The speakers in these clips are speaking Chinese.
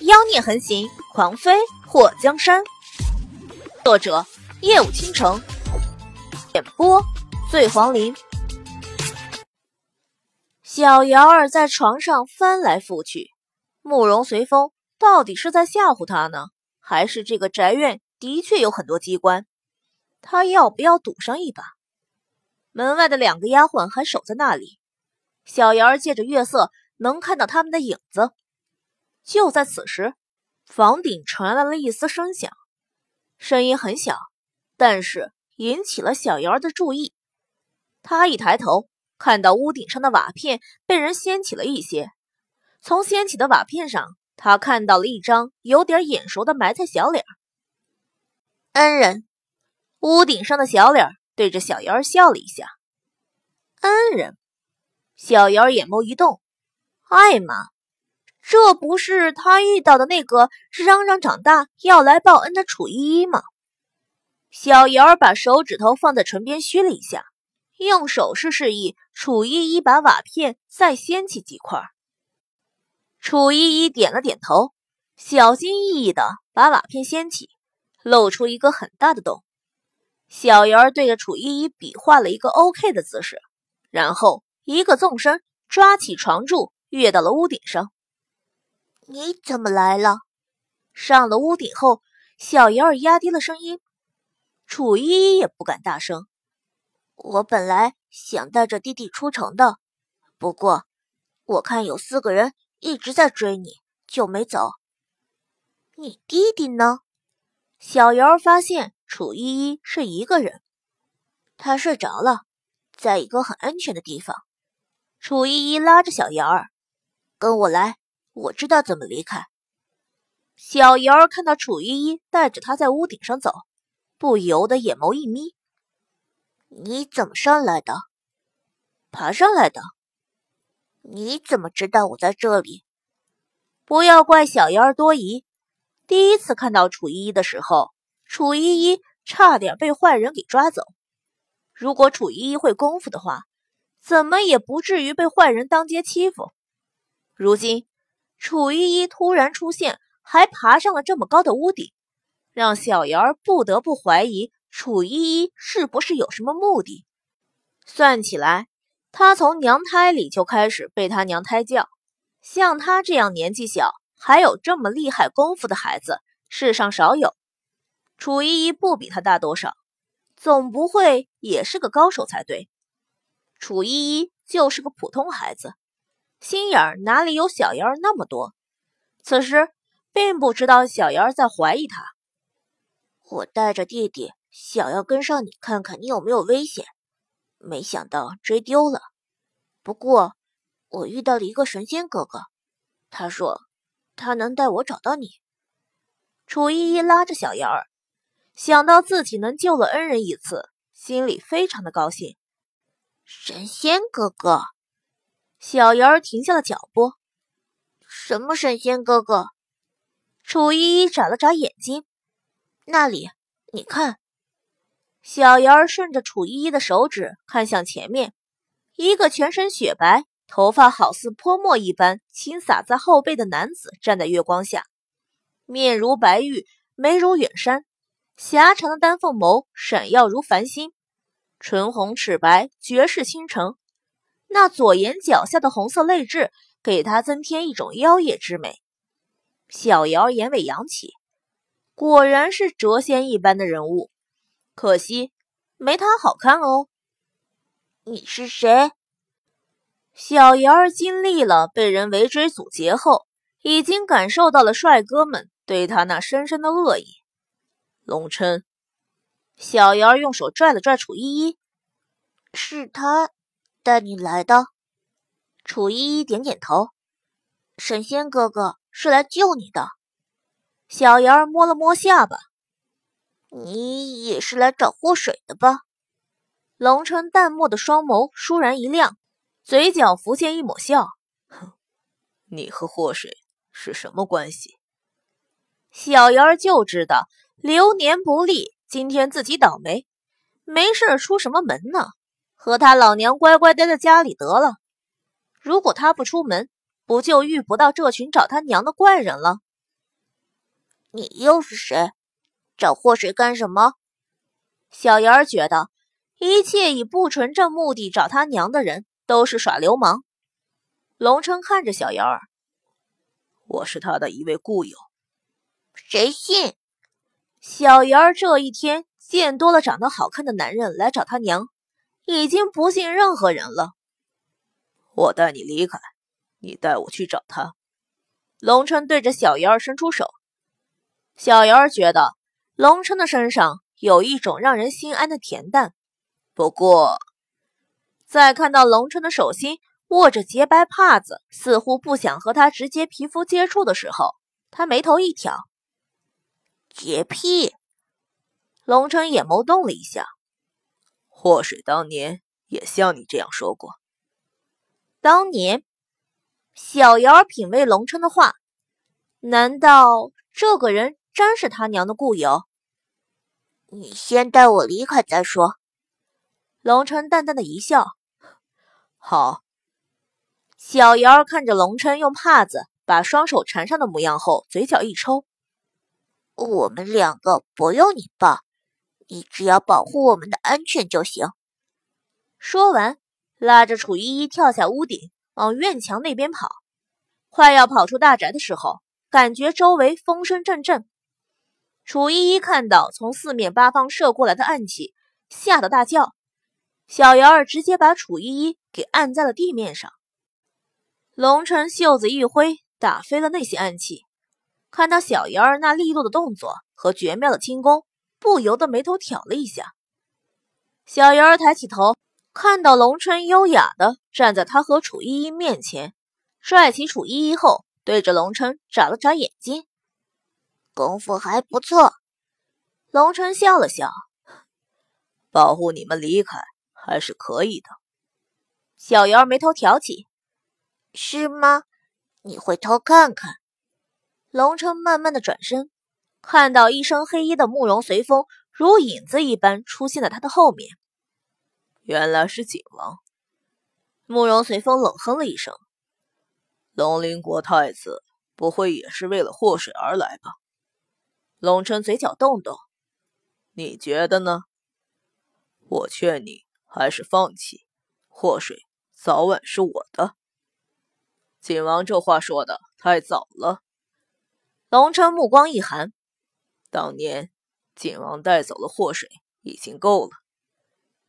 妖孽横行，狂妃祸江山。作者：夜舞倾城，演播：醉黄林。小瑶儿在床上翻来覆去，慕容随风到底是在吓唬她呢，还是这个宅院的确有很多机关？他要不要赌上一把？门外的两个丫鬟还守在那里，小瑶儿借着月色能看到他们的影子。就在此时，房顶传来了一丝声响，声音很小，但是引起了小瑶儿的注意。她一抬头，看到屋顶上的瓦片被人掀起了一些。从掀起的瓦片上，她看到了一张有点眼熟的埋汰小脸。恩人，屋顶上的小脸对着小瑶儿笑了一下。恩人，小瑶儿眼眸一动，艾玛。这不是他遇到的那个嚷嚷长大要来报恩的楚依依吗？小瑶儿把手指头放在唇边虚了一下，用手势示意楚依依把瓦片再掀起几块。楚依依点了点头，小心翼翼的把瓦片掀起，露出一个很大的洞。小瑶儿对着楚依依比划了一个 OK 的姿势，然后一个纵身抓起床柱，跃到了屋顶上。你怎么来了？上了屋顶后，小瑶儿压低了声音。楚依依也不敢大声。我本来想带着弟弟出城的，不过我看有四个人一直在追你，就没走。你弟弟呢？小瑶儿发现楚依依是一个人，他睡着了，在一个很安全的地方。楚依依拉着小瑶儿，跟我来。我知道怎么离开。小瑶儿看到楚依依带着他在屋顶上走，不由得眼眸一眯：“你怎么上来的？爬上来的？你怎么知道我在这里？不要怪小瑶儿多疑。第一次看到楚依依的时候，楚依依差点被坏人给抓走。如果楚依依会功夫的话，怎么也不至于被坏人当街欺负。如今。”楚依依突然出现，还爬上了这么高的屋顶，让小瑶儿不得不怀疑楚依依是不是有什么目的。算起来，她从娘胎里就开始被他娘胎教，像她这样年纪小还有这么厉害功夫的孩子，世上少有。楚依依不比他大多少，总不会也是个高手才对。楚依依就是个普通孩子。心眼儿哪里有小妖儿那么多？此时并不知道小妖儿在怀疑他。我带着弟弟想要跟上你，看看你有没有危险，没想到追丢了。不过我遇到了一个神仙哥哥，他说他能带我找到你。楚依依拉着小瑶儿，想到自己能救了恩人一次，心里非常的高兴。神仙哥哥。小瑶儿停下了脚步。什么神仙哥哥？楚依依眨了眨眼睛。那里，你看。小瑶儿顺着楚依依的手指看向前面，一个全身雪白、头发好似泼墨一般轻洒在后背的男子站在月光下，面如白玉，眉如远山，狭长的丹凤眸闪耀如繁星，唇红齿白，绝世倾城。那左眼角下的红色泪痣，给他增添一种妖冶之美。小瑶眼尾扬起，果然是谪仙一般的人物，可惜没他好看哦。你是谁？小瑶儿经历了被人围追堵截后，已经感受到了帅哥们对他那深深的恶意。龙琛，小瑶儿用手拽了拽楚依依，是他。带你来的，楚依依点点头。神仙哥哥是来救你的。小瑶儿摸了摸下巴，你也是来找祸水的吧？龙琛淡漠的双眸倏然一亮，嘴角浮现一抹笑。哼，你和祸水是什么关系？小瑶儿就知道流年不利，今天自己倒霉，没事出什么门呢？和他老娘乖乖待在家里得了。如果他不出门，不就遇不到这群找他娘的怪人了？你又是谁？找祸水干什么？小妍儿觉得，一切以不纯正目的找他娘的人都是耍流氓。龙琛看着小妍儿，我是他的一位故友。谁信？小妍儿这一天见多了长得好看的男人来找他娘，已经不信任何人了。我带你离开，你带我去找他。龙琛对着小妍儿伸出手，小妍儿觉得龙琛的身上有一种让人心安的恬淡。不过，在看到龙琛的手心握着洁白帕子，似乎不想和他直接皮肤接触的时候，他眉头一挑。洁癖，龙琛眼眸动了一下。祸水当年也像你这样说过。当年，小瑶儿品味龙琛的话，难道这个人真是他娘的故友？你先带我离开再说。龙琛淡淡的一笑。好。小瑶儿看着龙琛用帕子把双手缠上的模样后，嘴角一抽。我们两个不用你抱，你只要保护我们的安全就行。说完，拉着楚依依跳下屋顶，往院墙那边跑。快要跑出大宅的时候，感觉周围风声阵阵。楚依依看到从四面八方射过来的暗器，吓得大叫。小瑶儿直接把楚依依给按在了地面上。龙晨袖子一挥，打飞了那些暗器。看到小妍儿那利落的动作和绝妙的轻功，不由得眉头挑了一下。小妍儿抬起头，看到龙琛优雅的站在他和楚依依面前，拽起楚依依后，对着龙琛眨了眨眼睛，功夫还不错。龙琛笑了笑，保护你们离开还是可以的。小妍儿眉头挑起，是吗？你回头看看。龙琛慢慢的转身，看到一身黑衣的慕容随风如影子一般出现在他的后面。原来是景王。慕容随风冷哼了一声：“龙鳞国太子不会也是为了祸水而来吧？”龙琛嘴角动动：“你觉得呢？我劝你还是放弃，祸水早晚是我的。”景王这话说的太早了。龙琛目光一寒，当年景王带走了祸水已经够了，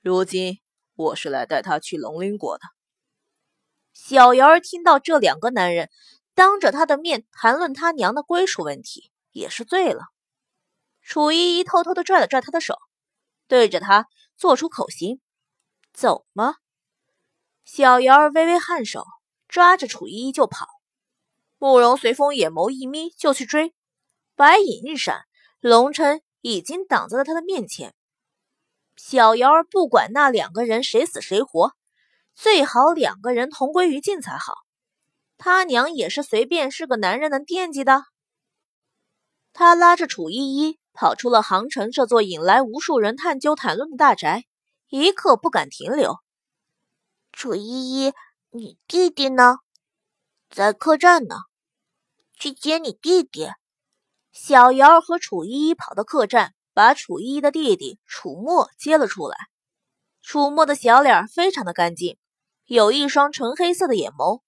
如今我是来带他去龙鳞国的。小瑶儿听到这两个男人当着他的面谈论他娘的归属问题，也是醉了。楚依依偷偷的拽了拽他的手，对着他做出口型：“走吗？”小瑶儿微微颔首，抓着楚依依就跑。慕容随风眼眸一眯，就去追。白影一闪，龙琛已经挡在了他的面前。小瑶儿不管那两个人谁死谁活，最好两个人同归于尽才好。他娘也是随便是个男人能惦记的。他拉着楚依依跑出了杭城这座引来无数人探究谈论的大宅，一刻不敢停留。楚依依，你弟弟呢？在客栈呢。去接你弟弟，小瑶和楚依依跑到客栈，把楚依依的弟弟楚墨接了出来。楚墨的小脸非常的干净，有一双纯黑色的眼眸，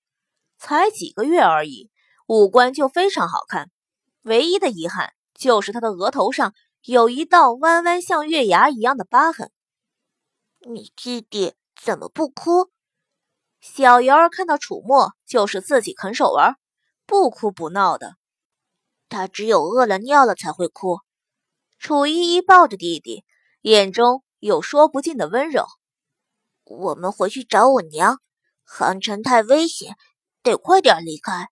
才几个月而已，五官就非常好看。唯一的遗憾就是他的额头上有一道弯弯像月牙一样的疤痕。你弟弟怎么不哭？小瑶儿看到楚墨就是自己啃手玩。不哭不闹的，他只有饿了尿了才会哭。楚依依抱着弟弟，眼中有说不尽的温柔。我们回去找我娘，杭城太危险，得快点离开。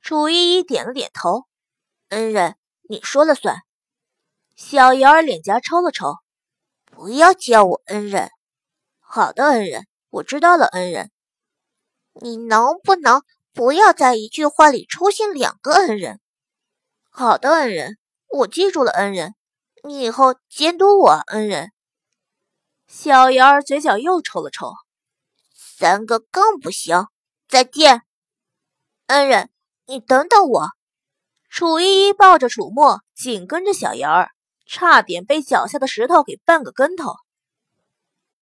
楚依依点了点头。恩人，你说了算。小瑶儿脸颊抽了抽，不要叫我恩人。好的，恩人，我知道了，恩人。你能不能？不要在一句话里出现两个恩人。好的，恩人，我记住了，恩人，你以后监督我，恩人。小瑶儿嘴角又抽了抽，三个更不行。再见，恩人，你等等我。楚依依抱着楚墨，紧跟着小妍儿，差点被脚下的石头给绊个跟头。